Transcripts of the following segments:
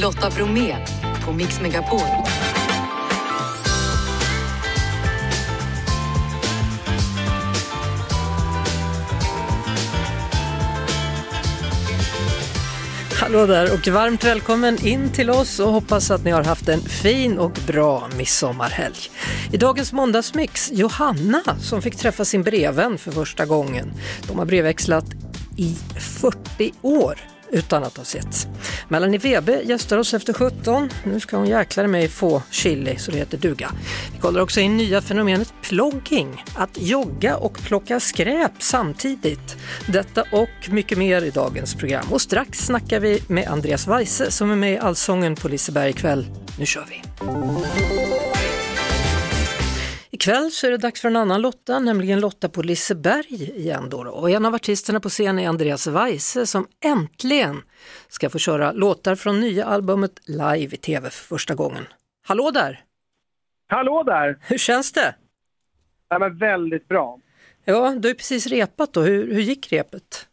Lotta Bromé på Mix Megapol. Hallå där och varmt välkommen in till oss och hoppas att ni har haft en fin och bra midsommarhelg. I dagens måndagsmix, Johanna som fick träffa sin brevvän för första gången. De har brevväxlat i 40 år utan att ha setts. Melanie Webe gästar oss efter 17. Nu ska hon jäklar mig få chili så det heter duga. Vi kollar också in nya fenomenet plogging, att jogga och plocka skräp samtidigt. Detta och mycket mer i dagens program. Och strax snackar vi med Andreas Weise som är med i Allsången på Liseberg ikväll. Nu kör vi! Ikväll så är det dags för en annan Lotta, nämligen Lotta på Liseberg igen då. Och en av artisterna på scen är Andreas Weise som äntligen ska få köra låtar från nya albumet live i tv för första gången. Hallå där! Hallå där! Hur känns det? Ja, men väldigt bra. Ja, du har precis repat då. Hur, hur gick repet?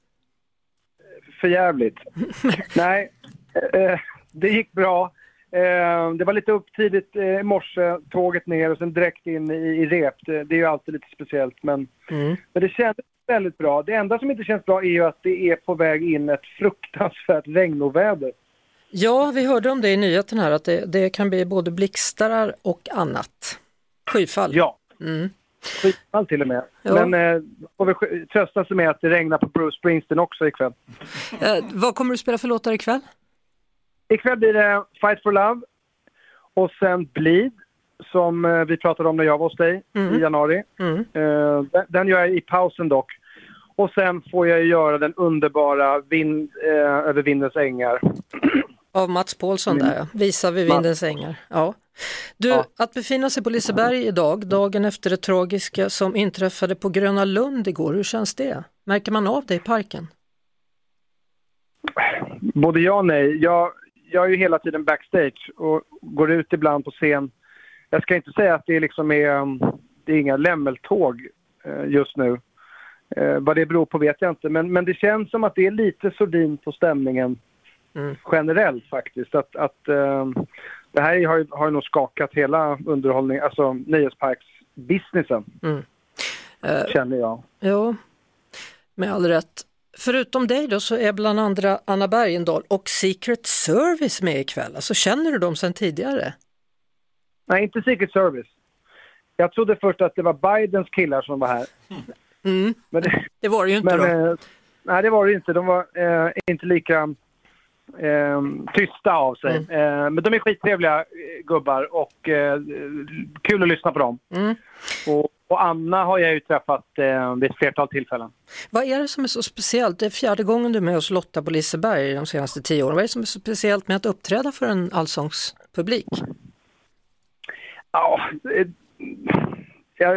För jävligt. Nej, eh, det gick bra. Eh, det var lite upp tidigt eh, i morse, tåget ner och sen direkt in i, i rep. Det, det är ju alltid lite speciellt men, Mm. men det kändes väldigt bra. Det enda som inte känns bra är ju att det är på väg in ett fruktansvärt regnoväder. Ja, vi hörde om det i nyheten här att det, det kan bli både blixtar och annat. Skyfall. Ja, Mm. skitfall till och med. Ja. Men eh, får vi trösta sig med att det regnar på Bruce Springsteen också ikväll. Eh, vad kommer du spela för låtar ikväll? Ikväll blir det Fight for Love och sen Bleed som eh, vi pratade om när jag var hos dig Mm. i januari. Mm. Eh, den, den gör jag i pausen dock. Och sen får jag göra den underbara vind, eh, Över vindens ängar. Av Mats Paulsson där ja, Visa vid Mats. vindens ängar. Ja. Du, Ja. att befinna sig på Liseberg idag, dagen efter det tragiska som inträffade på Gröna Lund igår, hur känns det? Märker man av det i parken? Både ja och nej. Jag, jag är ju hela tiden backstage och går ut ibland på scen. Jag ska inte säga att det liksom är, um, det är inga lämmeltåg eh, just nu. Eh, vad det beror på vet jag inte, men, men det känns som att det är lite sordin på stämningen Mm. generellt faktiskt. Att, att eh, det här har, ju- har ju nog skakat hela underhållning, alltså nöjesparksbusinessen, Mm. Eh, känner jag. ja, med all rätt. Förutom dig då så är bland andra Anna Bergendahl och Secret Service med ikväll. Alltså känner du dem sedan tidigare? Nej, inte Secret Service. Jag trodde först att det var Bidens killar som var här. Mm. Men det, Det var det ju inte Men, då. eh, nej, det var det inte. De var eh, inte lika eh, tysta av sig. Mm. Eh, men de är skittrevliga eh, gubbar och eh, kul att lyssna på dem. Mm. Och, och Anna har jag ju träffat eh, vid ett flertal tillfällen. Vad är det som är så speciellt? Det är fjärde gången du är med oss Lotta på Liseberg de senaste tio åren. Vad är det som är så speciellt med att uppträda för en allsångspublik? Ja, eh, ja,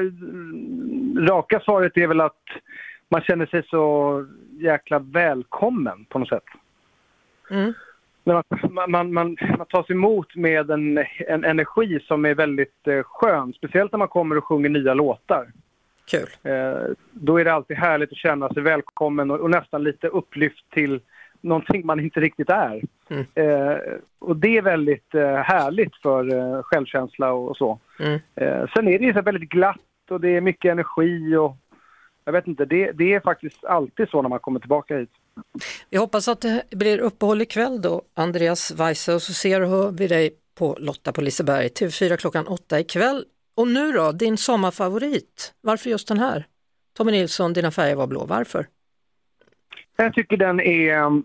raka svaret är väl att man känner sig så jäkla välkommen på något sätt. Mm. Man, man, man, man tas emot med en, en energi som är väldigt eh, skön. Speciellt när man kommer och sjunger nya låtar. Kul. Eh, då är det alltid härligt att känna sig välkommen och, och nästan lite upplyft till någonting man inte riktigt är. Mm. Eh, och det är väldigt eh, härligt för eh, självkänsla och, och så. Mm. Eh, sen är det ju väldigt glatt och det är mycket energi och jag vet inte, det, det är faktiskt alltid så när man kommer tillbaka hit. Vi hoppas att det blir uppehåll ikväll då, Andreas Weise, och så ser och hör vi dig på Lotta på Liseberg, TV4 klockan åtta ikväll. Och nu då, din sommarfavorit, varför just den här? Tommy Nilsson, Dina färger var blå, varför? Jag tycker den är...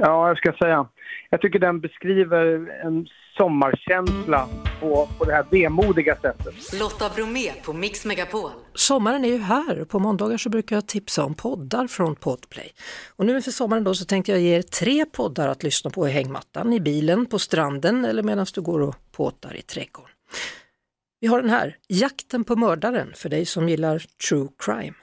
Ja, jag ska säga. Jag tycker den beskriver en sommarkänsla på, på det här vemodiga sättet. Lotta Bromé på Mix Megapol. Sommaren är ju här och på måndagar så brukar jag tipsa om poddar från Podplay. Och nu inför sommaren då så tänkte jag ge er tre poddar att lyssna på i hängmattan, i bilen, på stranden eller medan du går och påtar i trädgården. Vi har den här, Jakten på mördaren, för dig som gillar true crime.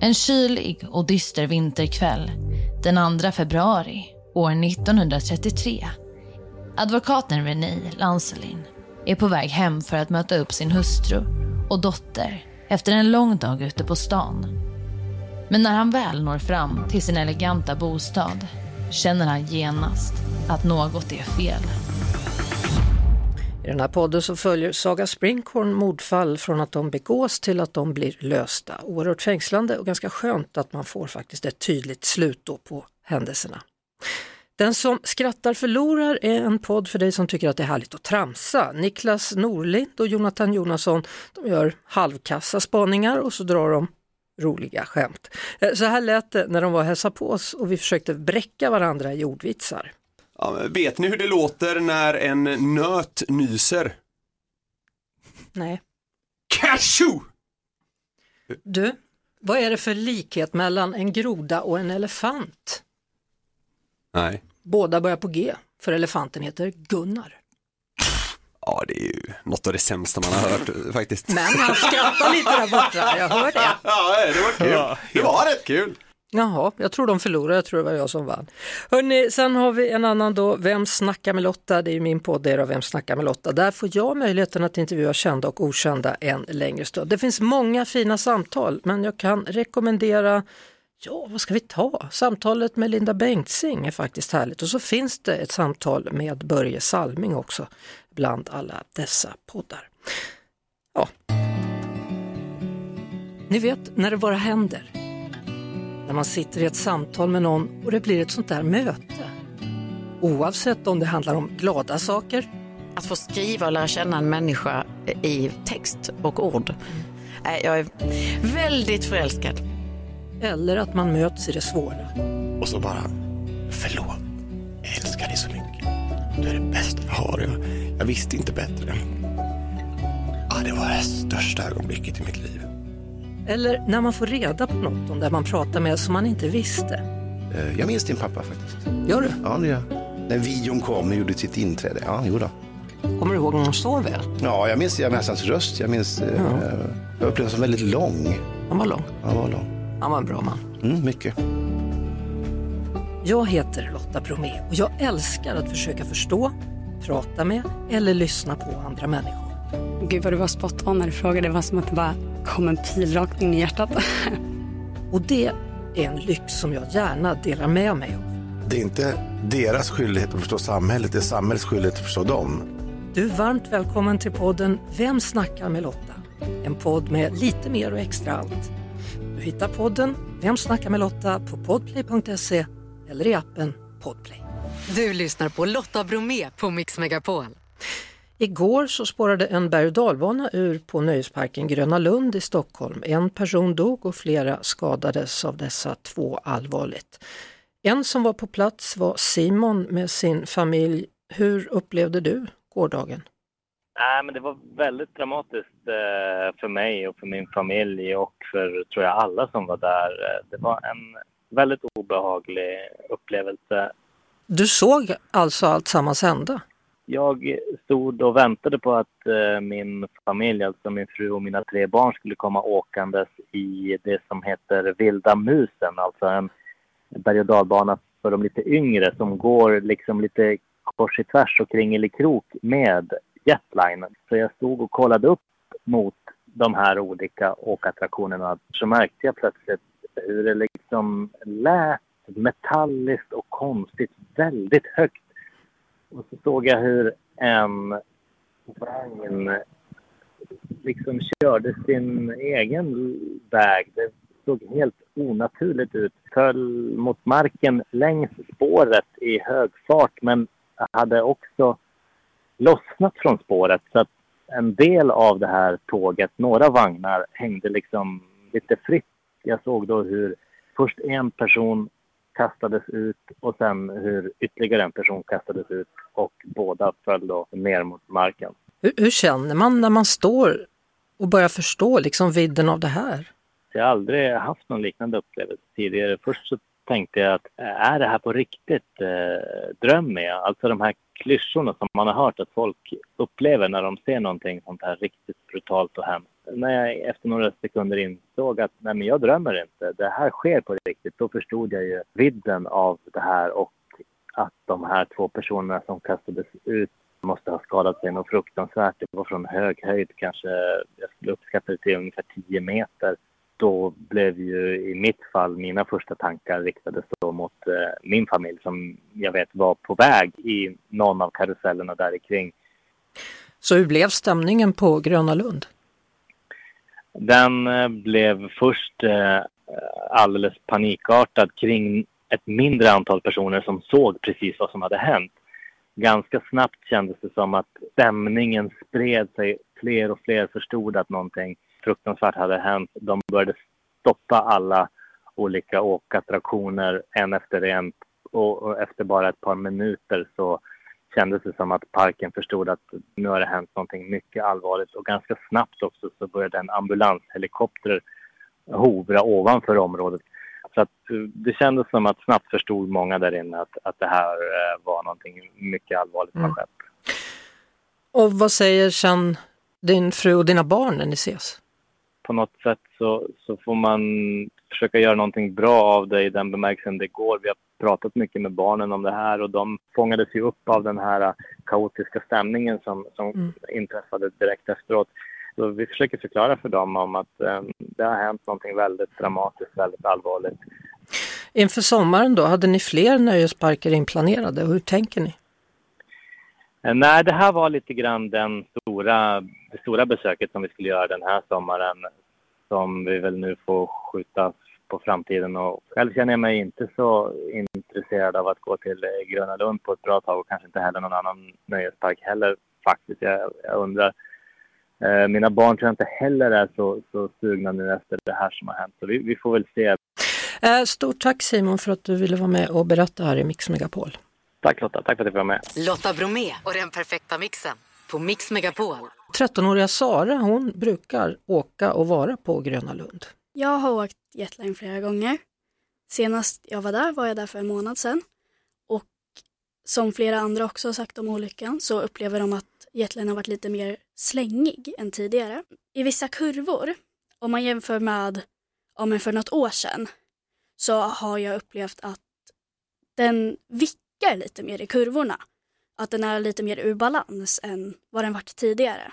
En kylig och dyster vinterkväll den 2 februari år 1933. Advokaten René Lancelin är på väg hem för att möta upp sin hustru och dotter efter en lång dag ute på stan. Men när han väl når fram till sin eleganta bostad känner han genast att något är fel. I den här podden så följer Saga Springhorn mordfall från att de begås till att de blir lösta. Oerhört fängslande och ganska skönt att man får faktiskt ett tydligt slut då på händelserna. Den som skrattar förlorar är en podd för dig som tycker att det är härligt att tramsa. Niklas Norlind och Jonathan Jonasson de gör halvkassa spaningar och så drar de roliga skämt. Eh, så här lät det när de var och hälsade på oss och vi försökte bräcka varandra i ordvitsar. Ja, vet ni hur det låter när en nöt nyser? Nej. Cashew! Du, vad är det för likhet mellan en groda och en elefant? Nej. Båda börjar på G, för elefanten heter Gunnar. Ja, det är ju något av det sämsta man har hört faktiskt. Men han skrattar lite där borta, jag hör det. Ja, det var kul. Det var rätt kul. Jaha, jag tror de förlorade, jag tror det var jag som vann. Hörrni, sen har vi en annan då, Vem snackar med Lotta? Det är ju min podd, det är Vem snackar med Lotta? Där får jag möjligheten att intervjua kända och okända en längre stund. Det finns många fina samtal, men jag kan rekommendera Ja, vad ska vi ta? Samtalet med Linda Bengtzing är faktiskt härligt och så finns det ett samtal med Börje Salming också bland alla dessa poddar. Ja. Ni vet när det bara händer. När man sitter i ett samtal med någon och det blir ett sånt där möte. Oavsett om det handlar om glada saker. Att få skriva och lära känna en människa i text och ord. Jag är väldigt förälskad. Eller att man möts i det svåra. Och så bara, förlåt, jag älskar dig så mycket. Du är det bästa jag har. Jag, jag visste inte bättre. Ja, det var det största ögonblicket i mitt liv. Eller när man får reda på något om det man pratar med som man inte visste. Eh, jag minns din pappa faktiskt. Gör du? Ja, det gör jag. När videon kom och gjorde sitt inträde. Ja, jo då. Kommer du ihåg honom så väl? Ja, jag minns, jag minns hans röst. Jag minns, eh, jag upplevde som väldigt lång. Han var lång. Han var lång. Han var en bra man. Mm, mycket. Jag heter Lotta Bromé och jag älskar att försöka förstå, prata med eller lyssna på andra människor. Gud vad du var spot on när du frågade. Det var som att det bara kom en pil rakt in i hjärtat. Och det är en lyx som jag gärna delar med mig av. Det är inte deras skyldighet att förstå samhället, det är samhällets skyldighet att förstå dem. Du är varmt välkommen till podden Vem snackar med Lotta? En podd med lite mer och extra allt. Du hittar podden Vem snackar med Lotta på podplay.se eller i appen Podplay. Du lyssnar på Lotta Bromé på Mix Megapol. Igår så spårade en berg och dalbana ur på nöjesparken Gröna Lund i Stockholm. En person dog och flera skadades av dessa två allvarligt. En som var på plats var Simon med sin familj. Hur upplevde du gårdagen? Nej, men det var väldigt dramatiskt eh, för mig och för min familj och för, tror jag, alla som var där. Eh, Det var en väldigt obehaglig upplevelse. Du såg alltså allt sammans hända? Jag stod och väntade på att eh, min familj, alltså min fru och mina tre barn, skulle komma åkandes i det som heter Vilda musen, alltså en berg och dalbana för de lite yngre som går liksom lite kors i tvärs och kringelikrok med jetline. Så jag stod och kollade upp mot de här olika åkattraktionerna så märkte jag plötsligt hur det liksom lät metalliskt och konstigt väldigt högt. Och så såg jag hur en vagn liksom körde sin egen väg. Det såg helt onaturligt ut. Föll mot marken längs spåret i hög fart men hade också lossnat från spåret. Så att en del av det här tåget, några vagnar, hängde liksom lite fritt. Jag såg då hur först en person kastades ut och sen hur ytterligare en person kastades ut och båda föll då ner mot marken. Hur, hur känner man när man står och börjar förstå liksom vidden av det här? Jag har aldrig haft någon liknande upplevelse tidigare. Först så tänkte jag att eh, är det här på riktigt? Eh, drömmer jag? Alltså de här klyschorna som man har hört att folk upplever när de ser någonting sånt här riktigt brutalt och hemskt. När jag efter några sekunder insåg att nej men jag drömmer inte, det här sker på riktigt, då förstod jag ju vidden av det här och att de här två personerna som kastades ut måste ha skadat sig något fruktansvärt. Det var från hög höjd, kanske jag skulle uppskatta det till ungefär 10 meter. då blev ju i mitt fall mina första tankar riktade då mot eh, min familj som jag vet var på väg i någon av karusellerna där kring. Så hur blev stämningen på Gröna Lund? Den eh, blev först eh, alldeles panikartad kring ett mindre antal personer som såg precis vad som hade hänt. Ganska snabbt kändes det som att stämningen spred sig. Fler och fler förstod att någonting fruktansvärt hade hänt. De började stoppa alla olika åkattraktioner en efter en och efter bara ett par minuter så kändes det som att parken förstod att nu har det hänt någonting mycket allvarligt och ganska snabbt också så började en ambulanshelikopter hovra ovanför området. Så att eh, det kändes som att snabbt förstod många där inne att, att det här eh, var någonting mycket allvarligt som mm. skett. Och vad säger sen din fru och dina barn när ni ses? På något sätt så, så får man försöka göra någonting bra av det i den bemärkelsen det går. Vi har pratat mycket med barnen om det här och de fångades ju upp av den här kaotiska stämningen som, som mm. inträffade direkt efteråt. Så vi försöker förklara för dem om att eh, det har hänt någonting väldigt dramatiskt, väldigt allvarligt. Inför sommaren då, hade ni fler nöjesparker inplanerade och hur tänker ni? Eh, nej, det här var lite grann den stora, det stora besöket som vi skulle göra den här sommaren som vi väl nu får skjuta på framtiden och själv känner jag mig inte så intresserad av att gå till eh, Gröna Lund på ett bra tag och kanske inte heller någon annan nöjespark heller faktiskt. Jag, jag undrar. Eh, mina barn tror jag inte heller är så, så sugna nu efter det här som har hänt så vi, vi får väl se. Eh, stort tack Simon för att du ville vara med och berätta här i Mix Megapol. Tack Lotta, tack för att jag fick vara med. Lotta Bromé och den perfekta mixen på Mix Megapol. 13-åriga Sara, hon brukar åka och vara på Gröna Lund. Jag har åkt jetline flera gånger. Senast jag var där var jag där för en månad sedan. Och som flera andra också har sagt om olyckan så upplever de att jetline har varit lite mer slängig än tidigare. I vissa kurvor, om man jämför med om för något år sedan, så har jag upplevt att den vickar lite mer i kurvorna. Att den är lite mer ur balans än vad den varit tidigare.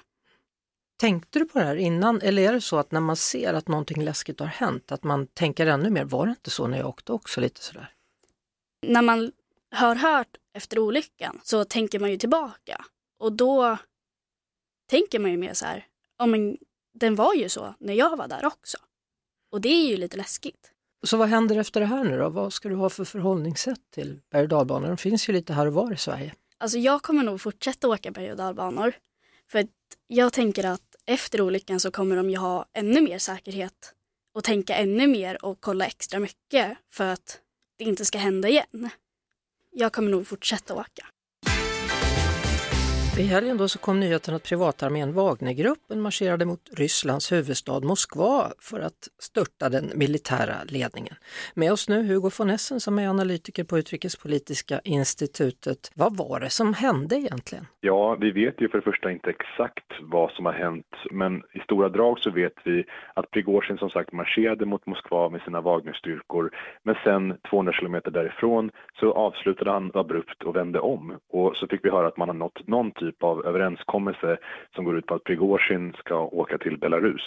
Tänkte du på det här innan eller är det så att när man ser att någonting läskigt har hänt att man tänker ännu mer, var det inte så när jag åkte också lite sådär? När man har hört efter olyckan så tänker man ju tillbaka och då tänker man ju mer så här, ja men den var ju så när jag var där också. Och det är ju lite läskigt. Så vad händer efter det här nu då? Vad ska du ha för förhållningssätt till berg och dalbanor? De finns ju lite här och var i Sverige. Alltså jag kommer nog fortsätta åka berg och dalbanor. För att jag tänker att efter olyckan så kommer de ju ha ännu mer säkerhet och tänka ännu mer och kolla extra mycket för att det inte ska hända igen. Jag kommer nog fortsätta åka. I helgen då så kom nyheten att privatarmén Wagnergruppen marscherade mot Rysslands huvudstad Moskva för att störta den militära ledningen. Med oss nu Hugo von Essen som är analytiker på Utrikespolitiska institutet. Vad var det som hände egentligen? Ja, vi vet ju för det första inte exakt vad som har hänt, men i stora drag så vet vi att Prigozjin som sagt marscherade mot Moskva med sina Wagnerstyrkor, men sen 200 kilometer därifrån så avslutade han abrupt och vände om och så fick vi höra att man har nått någon typ typ av överenskommelse som går ut på att Prigozjin ska åka till Belarus.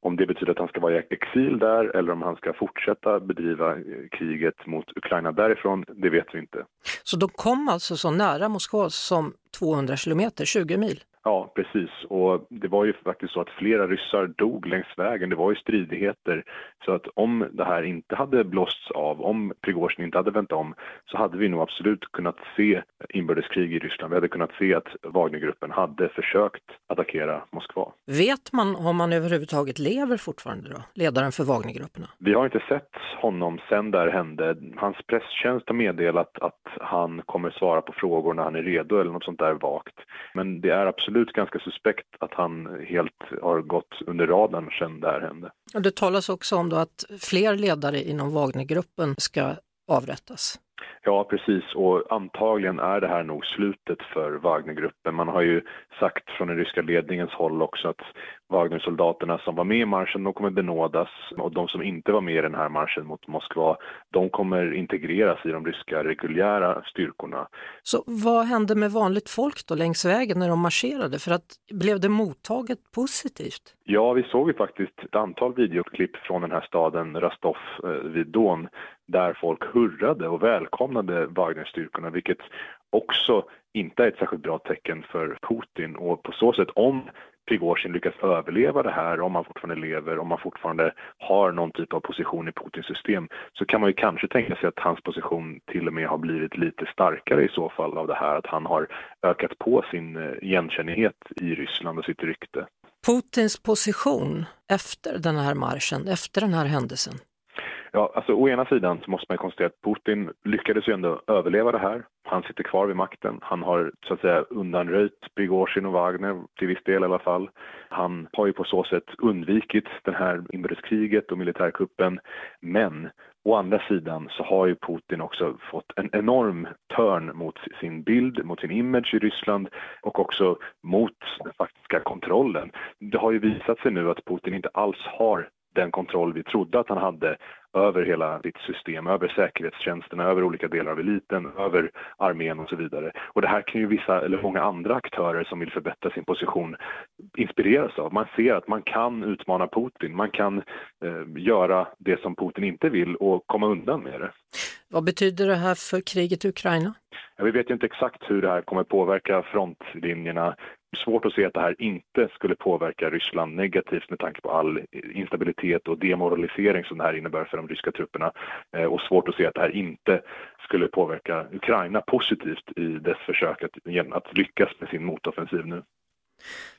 Om det betyder att han ska vara i exil där eller om han ska fortsätta bedriva eh, kriget mot Ukraina därifrån, det vet vi inte. Så de kom alltså så nära Moskva som 200 kilometer, 20 mil? Ja, precis. Och det var ju faktiskt så att flera ryssar dog längs vägen. Det var ju stridigheter. Så att om det här inte hade blåsts av, om Prigozjin inte hade vänt om, så hade vi nog absolut kunnat se inbördeskrig i Ryssland. Vi hade kunnat se att Wagnergruppen hade försökt attackera Moskva. Vet man om han överhuvudtaget lever fortfarande då, ledaren för Wagnergrupperna? Vi har inte sett honom sen det här hände. Hans presstjänst har meddelat att han kommer svara på frågor när han är redo eller något sånt där vagt. Men det är absolut absolut ganska suspekt att han helt har gått under radarn sedan det här hände. Det talas också om då att fler ledare inom Wagnergruppen ska avrättas. Ja, precis. Och antagligen är det här nog slutet för Wagnergruppen. Man har ju sagt från den ryska ledningens håll också att Wagnersoldaterna som var med i marschen, de kommer benådas och de som inte var med i den här marschen mot Moskva, de kommer integreras i de ryska reguljära styrkorna. Så vad hände med vanligt folk då längs vägen när de marscherade? För att blev det mottaget positivt? Ja, vi såg ju faktiskt ett antal videoklipp från den här staden Rostov eh, vid Don där folk hurrade och välkomnade Wagnerstyrkorna, vilket också inte är ett särskilt bra tecken för Putin och på så sätt om Prigozjin lyckas överleva det här, om han fortfarande lever, om han fortfarande har någon typ av position i Putins system, så kan man ju kanske tänka sig att hans position till och med har blivit lite starkare i så fall av det här, att han har ökat på sin eh, igenkännighet i Ryssland och sitt rykte. Putins position efter den här marschen, efter den här händelsen? Ja, alltså å ena sidan så måste man konstatera att Putin lyckades ju ändå överleva det här. Han sitter kvar vid makten. Han har så att säga undanröjt Prigozjin och Wagner, till viss del i alla fall. Han har ju på så sätt undvikit det här inbördeskriget och militärkuppen. Men Å andra sidan så har ju Putin också fått en enorm törn mot sin bild, mot sin image i Ryssland och också mot den faktiska kontrollen. Det har ju visat sig nu att Putin inte alls har den kontroll vi trodde att han hade över hela sitt system, över säkerhetstjänsterna, över olika delar av eliten, över armén och så vidare. Och det här kan ju vissa, eller många andra aktörer som vill förbättra sin position inspireras av. Man ser att man kan utmana Putin, man kan eh, göra det som Putin inte vill och komma undan med det. Vad betyder det här för kriget i Ukraina? Ja, vi vet ju inte exakt hur det här kommer påverka frontlinjerna svårt att se att det här inte skulle påverka Ryssland negativt med tanke på all instabilitet och demoralisering som det här innebär för de ryska trupperna eh, och svårt att se att det här inte skulle påverka Ukraina positivt i dess försök att, att lyckas med sin motoffensiv nu.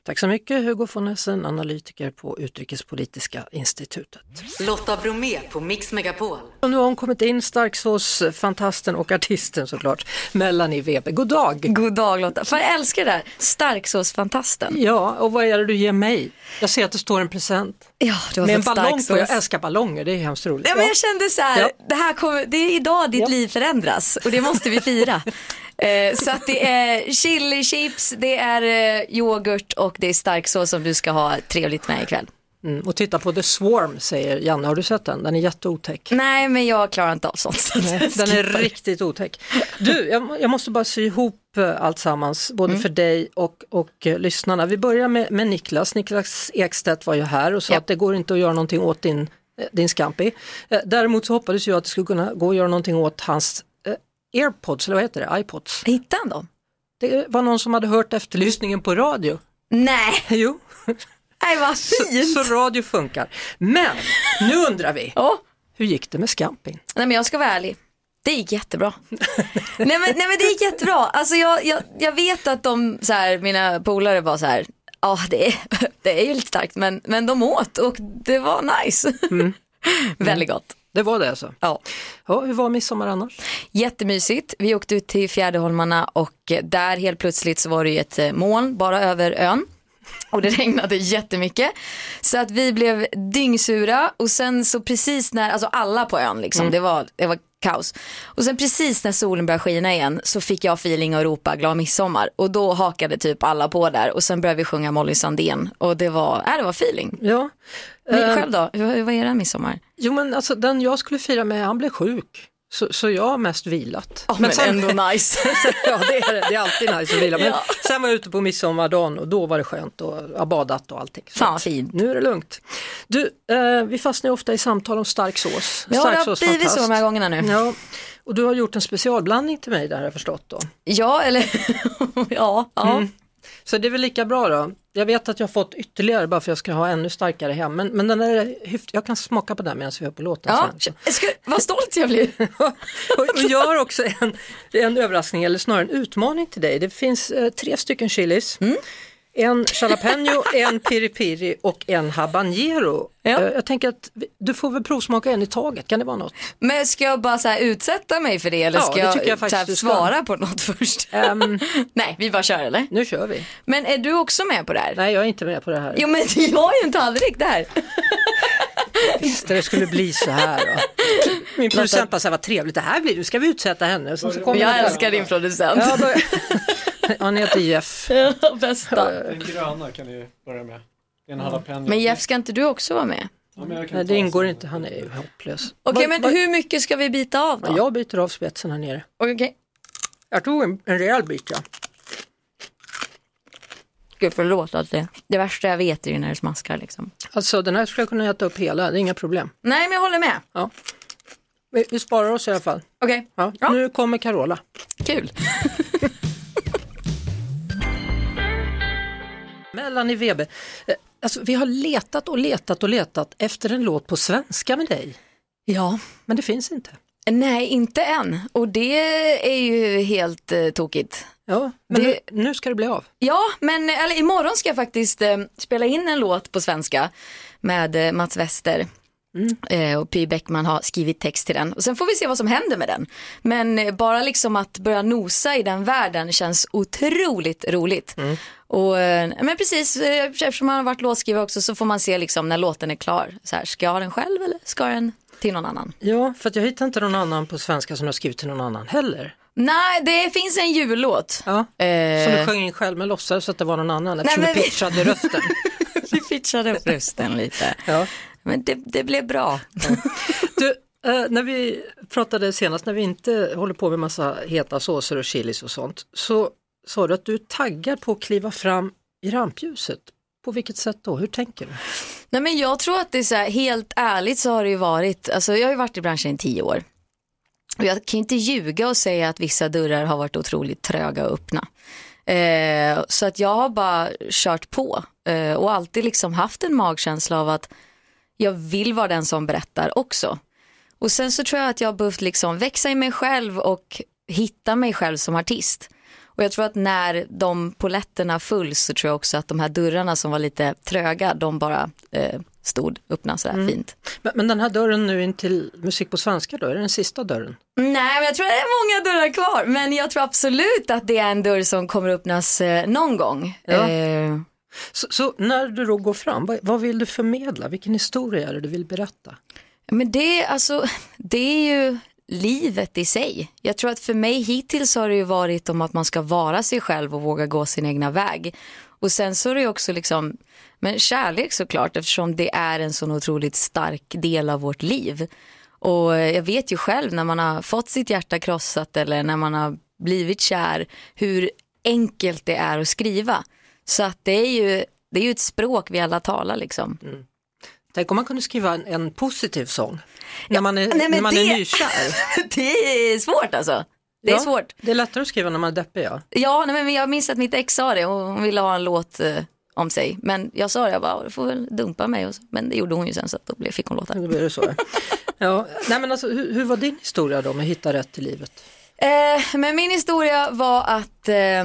Tack så mycket Hugo von Essen, analytiker på Utrikespolitiska institutet. Lotta Bromé på Mix Megapol. Och nu har hon kommit in, starksåsfantasten och artisten såklart, Melanie Weber. God dag! God dag Lotta, för jag älskar det där, starksåsfantasten. Ja, och vad är det du ger mig? Jag ser att det står en present. Ja, du har Med en ballong på, jag älskar ballonger, det är hemskt roligt. Ja, men jag kände så här, Ja. det, här kommer, det är idag ditt liv förändras och det måste vi fira. eh, så att det är chili chips, det är eh, yoghurt och det är starksås som du ska ha trevligt med ikväll. Mm, och titta på The Swarm säger Janne, har du sett den? Den är jätteotäck. Nej, men jag klarar inte av sånt. Så Nej, den är riktigt otäck. Du, jag, jag måste bara sy ihop eh, allt sammans, både Mm. för dig och, och eh, lyssnarna. Vi börjar med, med Niklas. Niklas Ekstedt var ju här och sa att det går inte att göra någonting åt din, din Scampi. Däremot så hoppades jag att det skulle kunna gå att göra någonting åt hans airpods, eller vad heter det, iPods. Hittade han dem? Det var någon som hade hört efterlysningen på radio. Nej, Jo, nej vad så, fint. så radio funkar. Men nu undrar vi, Ja. hur gick det med Scampin? Nej men jag ska vara ärlig. Det gick jättebra. nej, men, nej men det gick jättebra. Alltså jag, jag, jag vet att de, så här, mina polare var så här, ja det, är, det är ju lite starkt men, men de åt och det var nice. Väldigt gott. Det var det alltså? Ja. ja hur var midsommar annars? Jättemysigt. Vi åkte ut till Fjäderholmarna och där helt plötsligt så var det ju ett eh, moln bara över ön. Och det regnade jättemycket. Så att vi blev dyngsura och sen så precis när, alltså alla på ön liksom, Mm. det, var, det var kaos. Och sen precis när solen började skina igen så fick jag feeling och ropa glad midsommar. Och då hakade typ alla på där och sen började vi sjunga Molly Sandén och det var, äh, det var feeling. Ja. Ni Eh, själv då, hur, hur var er midsommar? Jo men alltså den jag skulle fira med, han blev sjuk. Så, så jag har mest vilat. Ja, men ändå nice. ja det är det, är alltid nice att vila. Men Ja. sen var jag ute på midsommardagen och då var det skönt och jag badat och allting. Så Fan, fint. Nu är det lugnt. Du, eh, vi fastnar ofta i samtal om stark sås. Ja, det har blivit så de här gångerna nu. Ja, och du har gjort en specialblandning till mig där har jag förstått då. Ja, eller ja, ja. Mm. Så det är väl lika bra då. Jag vet att jag har fått ytterligare bara för att jag ska ha ännu starkare hem. Men, men den är hyft... jag kan smaka på den medan vi hör på låten Ja, sen. ska, vad stolt jag blir. och, och jag har också en, en överraskning, eller snarare en utmaning till dig. Det finns eh, tre stycken chilis. Mm. En jalapeno, en piri piri och en habanero. Ja. Eh, jag tänker att du får väl provsmaka en i taget, kan det vara något? Men ska jag bara så utsätta mig för det eller Ja, ska det jag, jag här ska. svara på något först? Ehm, Nej, vi bara kör eller? nu kör vi. Men är du också med på det här? Nej, jag är inte med på det här. Jo men jag har ju en tallrik där. visste det skulle bli så här. Då. Min producent bara, vad trevligt det här blir, nu ska vi utsätta henne. Så, så Jag älskar din producent. Ja, då... Han heter Jeff. Bästa. Den gröna kan ni börja med. Men Jeff, ska inte du också vara med? Nej, det ingår inte, han är ju hopplös. Okej, Vad- men vad- hur mycket ska vi bita av då? Ja, Jag byter av spetsen här nere. Okej. Jag tog en, en rejäl bit ja. Gud, förlåt att det, det värsta jag vet är ju när det smaskar liksom. Alltså den här skulle jag kunna äta upp hela, det är inga problem. Nej, men jag håller med. Ja. Vi, vi sparar oss i alla fall. Okej. Ja, Nu kommer Carola. Kul. Melanie Weber, eh, alltså, vi har letat och letat och letat efter en låt på svenska med dig. Ja. Men det finns inte. Nej, inte än. Och det är ju helt eh, tokigt. Ja, men Det- nu, nu ska det bli av. Ja, men eller, imorgon ska jag faktiskt eh, spela in en låt på svenska med eh, Mats Wester. Eh, och Py Bäckman har skrivit text till den. Och sen får vi se vad som händer med den. Men eh, bara liksom att börja nosa i den världen känns otroligt roligt. Och, eh, men precis, eftersom man har varit låtskrivare också så får man se liksom när låten är klar. Så här, ska jag ha den själv eller ska den till någon annan? Ja, för att jag hittar inte någon annan på svenska som har skrivit till någon annan heller. Nej, det finns en jullåt. Ja, Eh, Som du sjöng in själv men låtsades att det var någon annan eftersom men du pitchade rösten. vi pitchade upp rösten lite. Ja. Men det, det blev bra. Du, eh, när vi pratade senast, när vi inte håller på med massa heta såser och chilis och sånt, så sa du att du är taggad på att kliva fram i rampljuset. På vilket sätt då? Hur tänker du? Nej men jag tror att det är så här, helt ärligt så har det ju varit, alltså jag har ju varit i branschen i tio år. Och jag kan inte ljuga och säga att vissa dörrar har varit otroligt tröga att öppna. Eh, så att jag har bara kört på eh, och alltid liksom haft en magkänsla av att jag vill vara den som berättar också. Och sen så tror jag att jag har behövt liksom växa i mig själv och hitta mig själv som artist. Och jag tror att när de poletterna föll så tror jag också att de här dörrarna som var lite tröga, de bara eh, stod öppna sådär Mm. fint. Men, men den här dörren nu in till musik på svenska då, är det den sista dörren? Nej, men jag tror det är många dörrar kvar. Men jag tror absolut att det är en dörr som kommer öppnas eh, någon gång. Ja. Eh, så, så när du då går fram, vad, vad vill du förmedla? Vilken historia är det du vill berätta? Men det, alltså, det är ju livet i sig. Jag tror att för mig hittills har det ju varit om att man ska vara sig själv och våga gå sin egna väg. Och sen så är det ju också liksom, men kärlek såklart eftersom det är en sån otroligt stark del av vårt liv. Och jag vet ju själv när man har fått sitt hjärta krossat eller när man har blivit kär hur enkelt det är att skriva. Så att det är ju, det är ju ett språk vi alla talar liksom. Tänk om man kunde skriva en, en positiv sång när man är, nej, när man är det- nykär. det är svårt alltså. Det är Ja, svårt. Det är lättare att skriva när man är deppig ja. Ja, nej, men jag minns att mitt ex sa det och hon ville ha en låt eh, om sig. Men jag sa det, jag bara, du får väl dumpa mig. Och så. Men det gjorde hon ju sen så att då blev, fick hon. Då blir det så. ja. Ja, nej men alltså, hur, hur var din historia då med att hitta rätt i livet? Eh, men min historia var att, eh,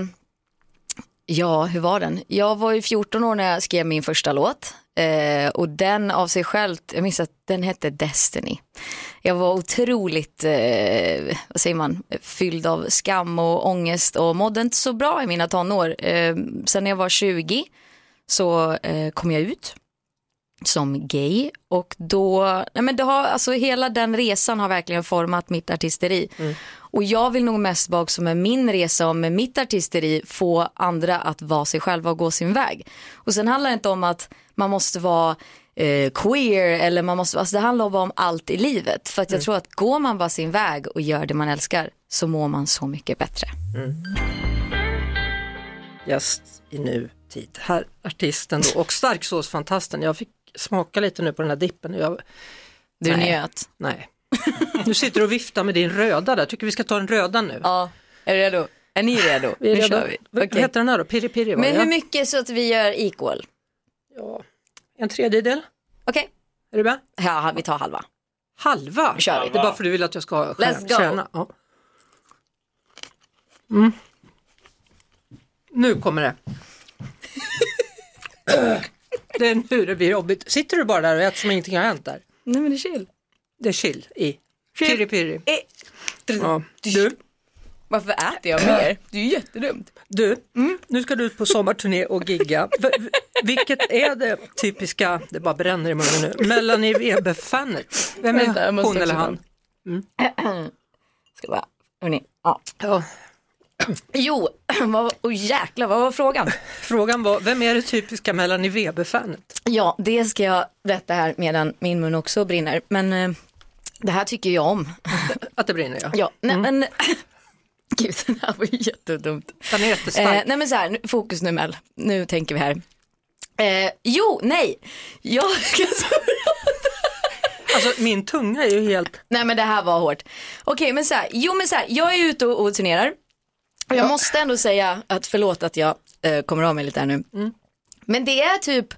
ja hur var den? Jag var ju 14 år när jag skrev min första låt. Eh, och den av sig själv, jag minns att den hette Destiny. Jag var otroligt, eh, vad säger man, fylld av skam och ångest och mådde inte så bra i mina tonår. Eh, sen när jag var 20 så eh, kom jag ut som gay och då, nej men det har, alltså hela den resan har verkligen format mitt artisteri. Mm. Och jag vill nog mest bara också med min resa och med mitt artisteri få andra att vara sig själva och gå sin väg. Och sen handlar det inte om att man måste vara eh, queer eller man måste, alltså det handlar bara om allt i livet. För att jag tror att går man bara sin väg och gör det man älskar så mår man så mycket bättre. Gäst i nutid, här artisten då och starksåsfantasten. Jag fick smaka lite nu på den här dippen. Jag, Du nej, njöt. Nej. Nu sitter du och viftar med din röda där, tycker vi ska ta den röda nu. Ja, är du redo? Är ni redo? Vi är nu redo. kör vi. Vad Okej. heter den här då? Piri Piri var Men det, hur ja? mycket så att vi gör equal? Ja, en tredjedel. Okej. Är du med? Ja, vi tar halva. Halva? Kör vi. Det är bara för att du vill att jag ska ha Let's go. stjärna. Ja. Mm. Nu kommer det. det är nu det blir jobbigt. Sitter du bara där och äter som ingenting har hänt där? Nej men det är chill. Det är chill i. Piri Piri. Eh. Ja. Du, Varför äter jag mer? Det är ju jättedumt. du Mm. nu ska du ut på sommarturné och gigga. V- v- vilket är det typiska, det bara bränner i munnen nu, Melanie Weber-fanet? Vem Vänta, är jag måste hon eller också han? Ska bara, hörni, ja. Ja. Jo, vad, oh jäklar, vad var frågan? Frågan var, vem är det typiska Melanie Weber-fanet? Ja, det ska jag berätta här medan min mun också brinner. Men eh, det här tycker jag om. Att det brinner ja. Ja, nej men Gud, det här var ju jättedumt. Den är jättestark. Eh, nej men så här, fokus nu Mel, nu tänker vi här. Eh, jo, nej, jag Alltså min tunga är ju helt... Nej men det här var hårt. Okej men så här, jo men så här, jag är ute och, och turnerar. Jag måste ändå säga att förlåt att jag eh, kommer av mig lite här nu. Men det är typ,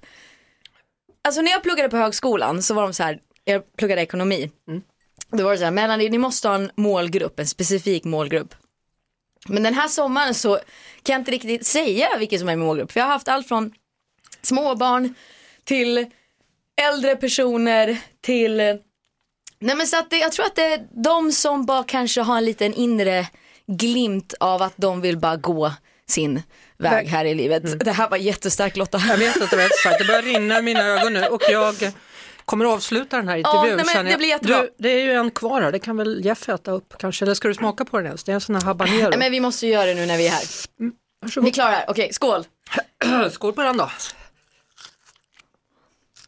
alltså när jag pluggade på högskolan så var de så här, jag pluggade ekonomi. Då var det så här, Melanie ni måste ha en målgrupp, en specifik målgrupp. Men den här sommaren så kan jag inte riktigt säga vilken som är min målgrupp. För jag har haft allt från småbarn till äldre personer till Nej men så att det, jag tror att det är de som bara kanske har en liten inre glimt av att de vill bara gå sin väg här i livet. Det här var jättestarkt Lotta. Jag vet att det var jättestarkt, det börjar rinna i mina ögon nu och jag kommer att avsluta den här intervjun. nej, men känner det blir jättebra. Du, det är ju en kvar här, det kan väl Jeff äta upp kanske, eller ska du smaka på den ens? Det är en sån här habanero. Nej, men vi måste göra det nu när vi är här. Vi klarar det, okej skål. Skål på den då.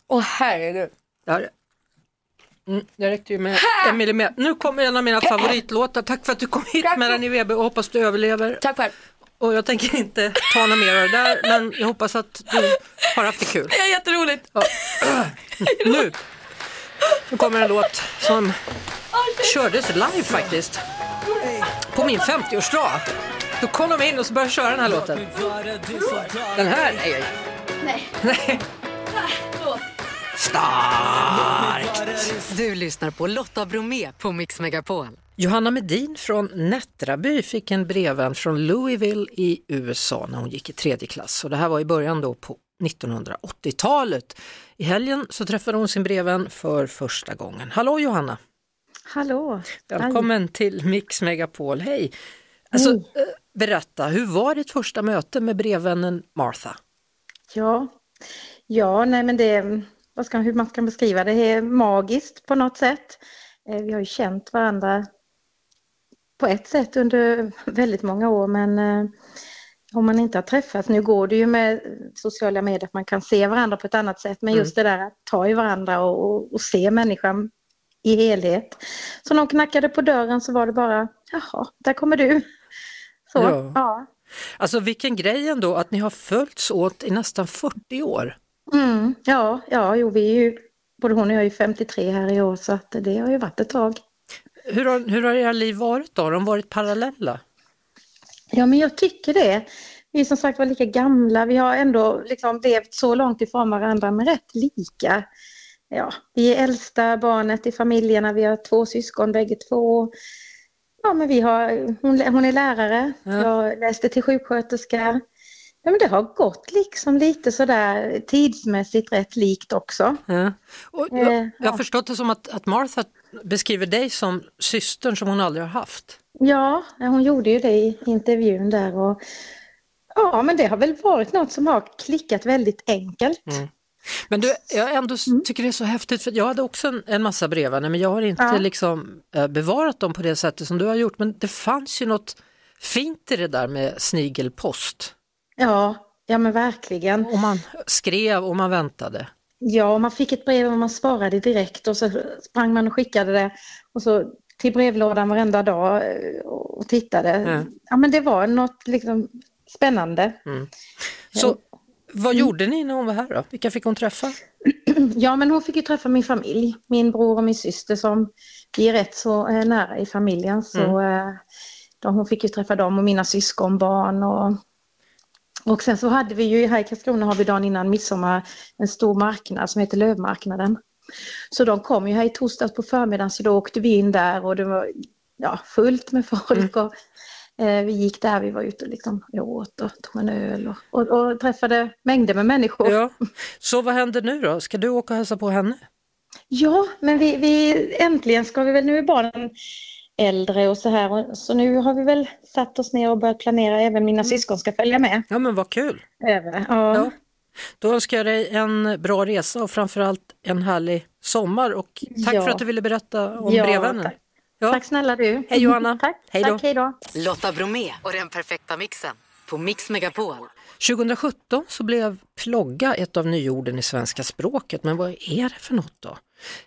Åh herregud. Där. Mm, det räckte ju med en millimeter. Nu kommer en av mina favoritlåtar. Tack för att du kom hit Melanie Weber och hoppas du överlever. Tack själv. Och jag tänker inte ta något mer av det där men jag hoppas att du har haft det kul. Det är jätteroligt. Ja. Nu. nu kommer en låt som kördes live faktiskt. På min 50-årsdag. Då kom de in och så började köra den här låten. Den här? Nej. Nej. Nej. Starkt! Du lyssnar på Lotta Bromé på Mix Megapol. Johanna Medin från Nättraby fick en brevvän från Louisville i USA när hon gick i tredje klass. Och det här var i början då på 1980-talet. I helgen så träffade hon sin brevvän för första gången. Hallå Johanna! Hallå! Välkommen till Mix Megapol, hej! Alltså, Mm. berätta, hur var ditt första möte med brevvännen Martha? Ja, ja nej men det, vad ska, hur man ska beskriva det, är magiskt på något sätt. Eh, Vi har ju känt varandra på ett sätt under väldigt många år men eh, om man inte har träffats, nu går det ju med sociala medier att man kan se varandra på ett annat sätt men Mm. just det där att ta i varandra och, och, och se människan i helhet. Så när de knackade på dörren så var det bara, jaha, där kommer du. Så, Ja. ja. Alltså vilken grej ändå att ni har följts åt i nästan 40 år. Mm, ja, ja, jo, vi är ju, både hon och jag är ju 53 här i år så att det har ju varit ett tag. Hur har, hur har era liv varit då? Har de varit parallella? Ja, men jag tycker det. Vi är som sagt var lika gamla, vi har ändå liksom levt så långt ifrån varandra men rätt lika. Ja, vi är äldsta barnet i familjerna, vi har två syskon bägge två. Ja, men vi har, hon, hon är lärare, Ja. jag läste till sjuksköterska. Ja, men det har gått liksom lite sådär tidsmässigt rätt likt också. Ja. Och Eh, jag, jag har förstått det som att, att Martha beskriver dig som systern som hon aldrig har haft. Ja, hon gjorde ju det i intervjun där och ja, men det har väl varit något som har klickat väldigt enkelt. Mm. Men du, jag ändå s- tycker det är så häftigt för jag hade också en, en massa brevvänner men jag har inte Ja. liksom eh, bevarat dem på det sättet som du har gjort. Men det fanns ju något fint i det där med snigelpost. Ja, ja men verkligen. Och man skrev och man väntade. Ja, man fick ett brev och man svarade direkt och så sprang man och skickade det och så till brevlådan varenda dag eh, och tittade. Ja. Ja, men det var något liksom spännande. Mm. Så vad gjorde ni när hon var här då? Vilka fick hon träffa? Ja, men hon fick ju träffa min familj, min bror och min syster som vi är rätt så eh, nära i familjen. Så eh, de, hon fick ju träffa dem och mina syskonbarn. Och, och sen så hade vi ju här i Karlskrona har vi dagen innan midsommar en stor marknad som heter Lövmarknaden. Så de kom ju här i torsdags på förmiddagen så då åkte vi in där och det var ja, fullt med folk. Och, eh, vi gick där, vi var ute och liksom åt och tog en öl och, och, och träffade mängder med människor. Ja. Så vad händer nu då? Ska du åka och hälsa på henne? Ja, men vi, vi äntligen ska vi väl, nu är barnen äldre och så här, och, så nu har vi väl satt oss ner och börjat planera, även mina syskon ska följa med. Ja men vad kul! Över. Ja. Ja. Då önskar jag dig en bra resa och framförallt en härlig sommar och tack Ja. för att du ville berätta om Ja, brevvännen. tack. Tack snälla du. Hej Johanna. Tack. Hej då. Tack, hej då. Lotta Bromé och den perfekta mixen på Mix Megapol. 2017 så blev plogga ett av nyorden i svenska språket, men vad är det för något då?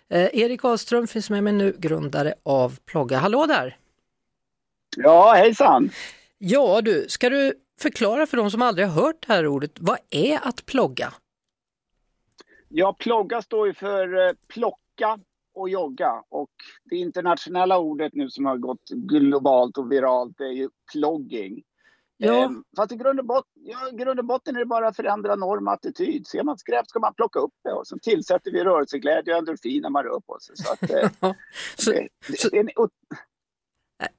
Eh, Erik Ahlström finns med mig nu, grundare av Plogga. Hallå där! Ja, hejsan! Ja du, ska du förklara för de som aldrig har hört det här ordet, vad är att plogga? Ja, plogga står ju för eh, plocka och jogga och det internationella ordet nu som har gått globalt och viralt är ju plogging. Ja. Eh, fast i grund, och botten, ja, grund och botten är det bara att förändra norm och attityd. Ser man skräp ska man plocka upp det och så tillsätter vi rörelseglädje och endorfin när man rör på sig. Så att, eh, så, det, det, det är en,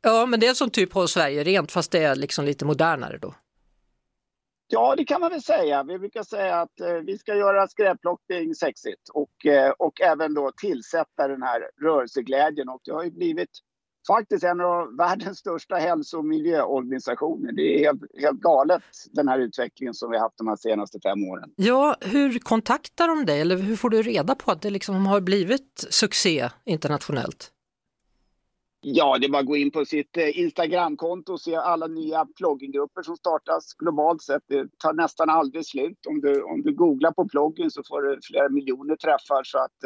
Ja, men det är som typ Håll Sverige rent fast det är liksom lite modernare då. Ja, det kan man väl säga. Vi brukar säga att eh, vi ska göra skräpplockning sexigt och, eh, och även då tillsätta den här rörelseglädjen. Och det har ju blivit faktiskt en av världens största hälso och miljöorganisationer. Det är helt, helt galet den här utvecklingen som vi har haft de här senaste fem åren. Ja, hur kontaktar de dig eller hur får du reda på att det liksom har blivit succé internationellt? Ja, det är bara att gå in på sitt eh, Instagramkonto och se alla nya ploggingrupper som startas globalt sett. Det tar nästan aldrig slut. Om du, om du googlar på ploggen så får du flera miljoner träffar. Så att,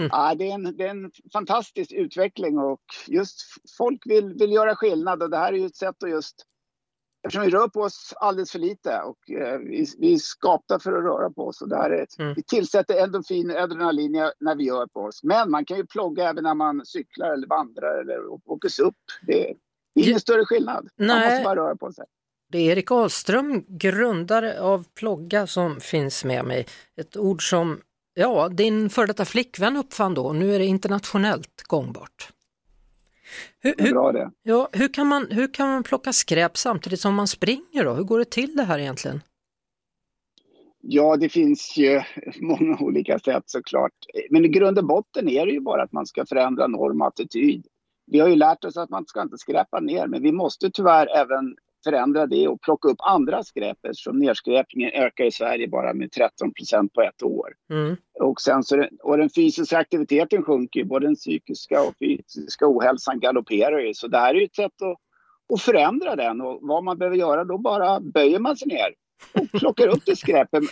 eh, ja, det, är en, det är en fantastisk utveckling och just folk vill, vill göra skillnad och det här är ju ett sätt att just Eftersom vi rör på oss alldeles för lite och eh, vi, vi är skapta för att röra på oss. Och det här är ett, Vi tillsätter endorfin och adrenalin när vi gör på oss. Men man kan ju plogga även när man cyklar eller vandrar eller åker SUP. Det är ingen större skillnad. Man Nej. måste bara röra på sig. Det är Erik Ahlström, grundare av Plogga, som finns med mig. Ett ord som ja, din före detta flickvän uppfann då och nu är det internationellt gångbart. Hur, Det är bra det. Ja, hur, kan man, hur kan man plocka skräp samtidigt som man springer då? Hur går det till det här egentligen? Ja, det finns ju många olika sätt såklart. Men i grund och botten är det ju bara att man ska förändra norm och attityd. Vi har ju lärt oss att man ska inte skräpa ner, men vi måste tyvärr även förändra det och plocka upp andra skräp eftersom nedskräpningen ökar i Sverige bara med 13 procent på ett år. Mm. Och, sen så, och den fysiska aktiviteten sjunker ju, både den psykiska och fysiska ohälsan galopperar ju. Så det här är ju ett sätt att, att förändra den och vad man behöver göra då bara böjer man sig ner och plockar upp det skräpet,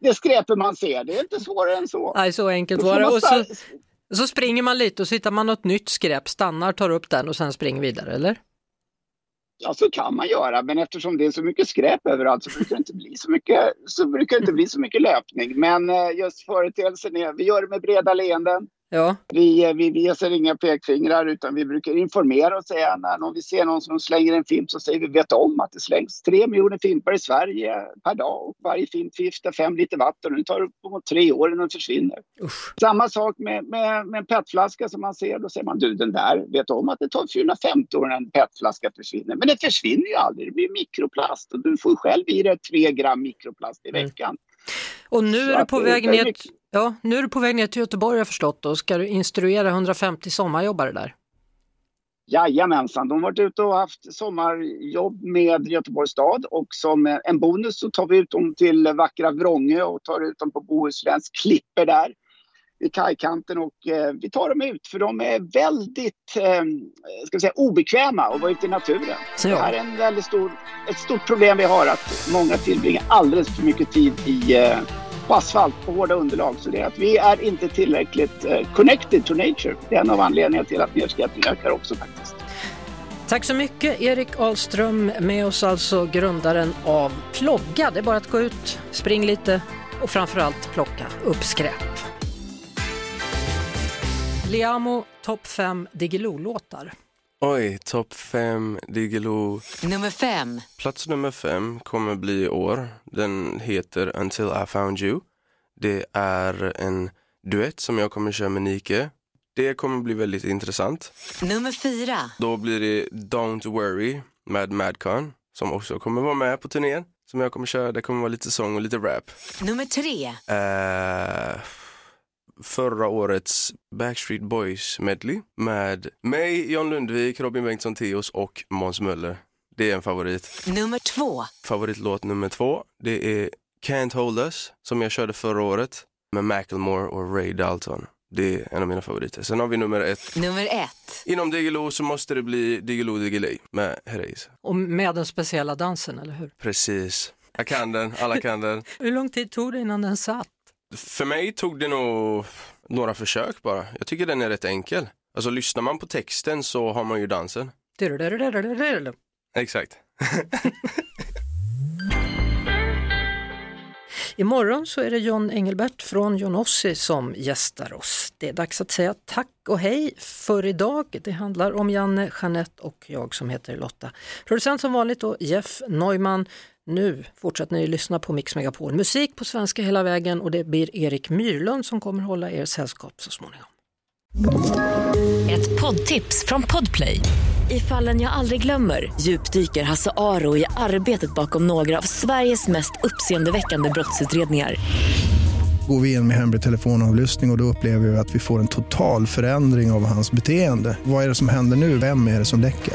det skräpet man ser. Det är inte svårare än så. Nej, så enkelt var det. Och så springer man lite och så hittar man något nytt skräp, stannar, tar upp den och sen springer vidare, eller? Ja, så kan man göra, men eftersom det är så mycket skräp överallt så brukar det inte bli så mycket, så brukar det inte bli så mycket löpning. Men eh, just företeelsen är, vi gör det med breda leenden. Ja. Vi, eh, vi visar inga pekfingrar utan vi brukar informera och säga när om vi ser någon som slänger en fimp så säger vi vet om att det slängs tre miljoner fimpar i Sverige per dag och varje fimp förgiftar fem liter vatten och det tar uppemot tre år innan den försvinner. Samma sak med, med, med en petflaska som man ser, då säger man du den där vet om att det tar 450 år innan en petflaska försvinner. Men det försvinner ju aldrig, det blir mikroplast och du får själv i dig tre gram mikroplast i veckan. Och nu är, du på väg ner, ja, nu är du på väg ner till Göteborg har jag förstått och ska du instruera 150 sommarjobbare där? Jajamensan, de har varit ute och haft sommarjobb med Göteborgs stad och som eh, en bonus så tar vi ut dem till vackra Vrångö och tar ut dem på Bohusläns klipper där vid kajkanten och eh, vi tar dem ut för de är väldigt eh, ska vi säga, obekväma att vara ute i naturen. Så Det här är en väldigt stor, ett stort problem vi har att många tillbringar alldeles för mycket tid i, eh, på asfalt, på hårda underlag. Så det är att vi är inte tillräckligt eh, connected to nature. Det är en av anledningarna till att nedskräpningen ökar också faktiskt. Tack så mycket Erik Ahlström, med oss alltså grundaren av Plogga. Det är bara att gå ut, spring lite och framförallt plocka upp skräp. Liamo topp 5 Diggiloo-låtar. Oj, topp fem Diggiloo. Nummer fem. Plats nummer fem kommer bli i år. Den heter Until I found you. Det är en duett som jag kommer köra med Nike. Det kommer bli väldigt intressant. Nummer fyra. Då blir det Don't Worry med Madcon som också kommer vara med på turnén. Som jag kommer köra. Det kommer vara lite sång och lite rap. Nummer tre. Eh, förra årets Backstreet Boys medley med mig, John Lundvik, Robin Bengtsson Theos och Måns Möller. Det är en favorit. Nummer två. Favoritlåt nummer två, det är Can't Hold Us som jag körde förra året med Macklemore och Ray Dalton. Det är en av mina favoriter. Sen har vi nummer ett. Nummer ett. Inom Diggiloo så måste det bli Diggiloo Diggiley med Herreys. Och med den speciella dansen, eller hur? Precis. Jag kan den, alla kan den. Hur lång tid tog det innan den satt? För mig tog det nog några försök bara. Jag tycker den är rätt enkel. Alltså lyssnar man på texten så har man ju dansen. Exakt. Imorgon så är det John Engelbert från Johnossi som gästar oss. Det är dags att säga tack och hej för idag. Det handlar om Janne, Jeanette och jag som heter Lotta. Producent som vanligt då Jeff Neumann. Nu fortsätter ni lyssna på Mix Megapol. Musik på svenska hela vägen och det blir Erik Myrlund som kommer hålla er sällskap så småningom. Ett poddtips från Podplay. I fallen jag aldrig glömmer djupdyker Hasse Aro i arbetet bakom några av Sveriges mest uppseendeväckande brottsutredningar. Går vi in med hemlig telefonavlyssning och, och då upplever vi att vi får en total förändring av hans beteende. Vad är det som händer nu? Vem är det som läcker?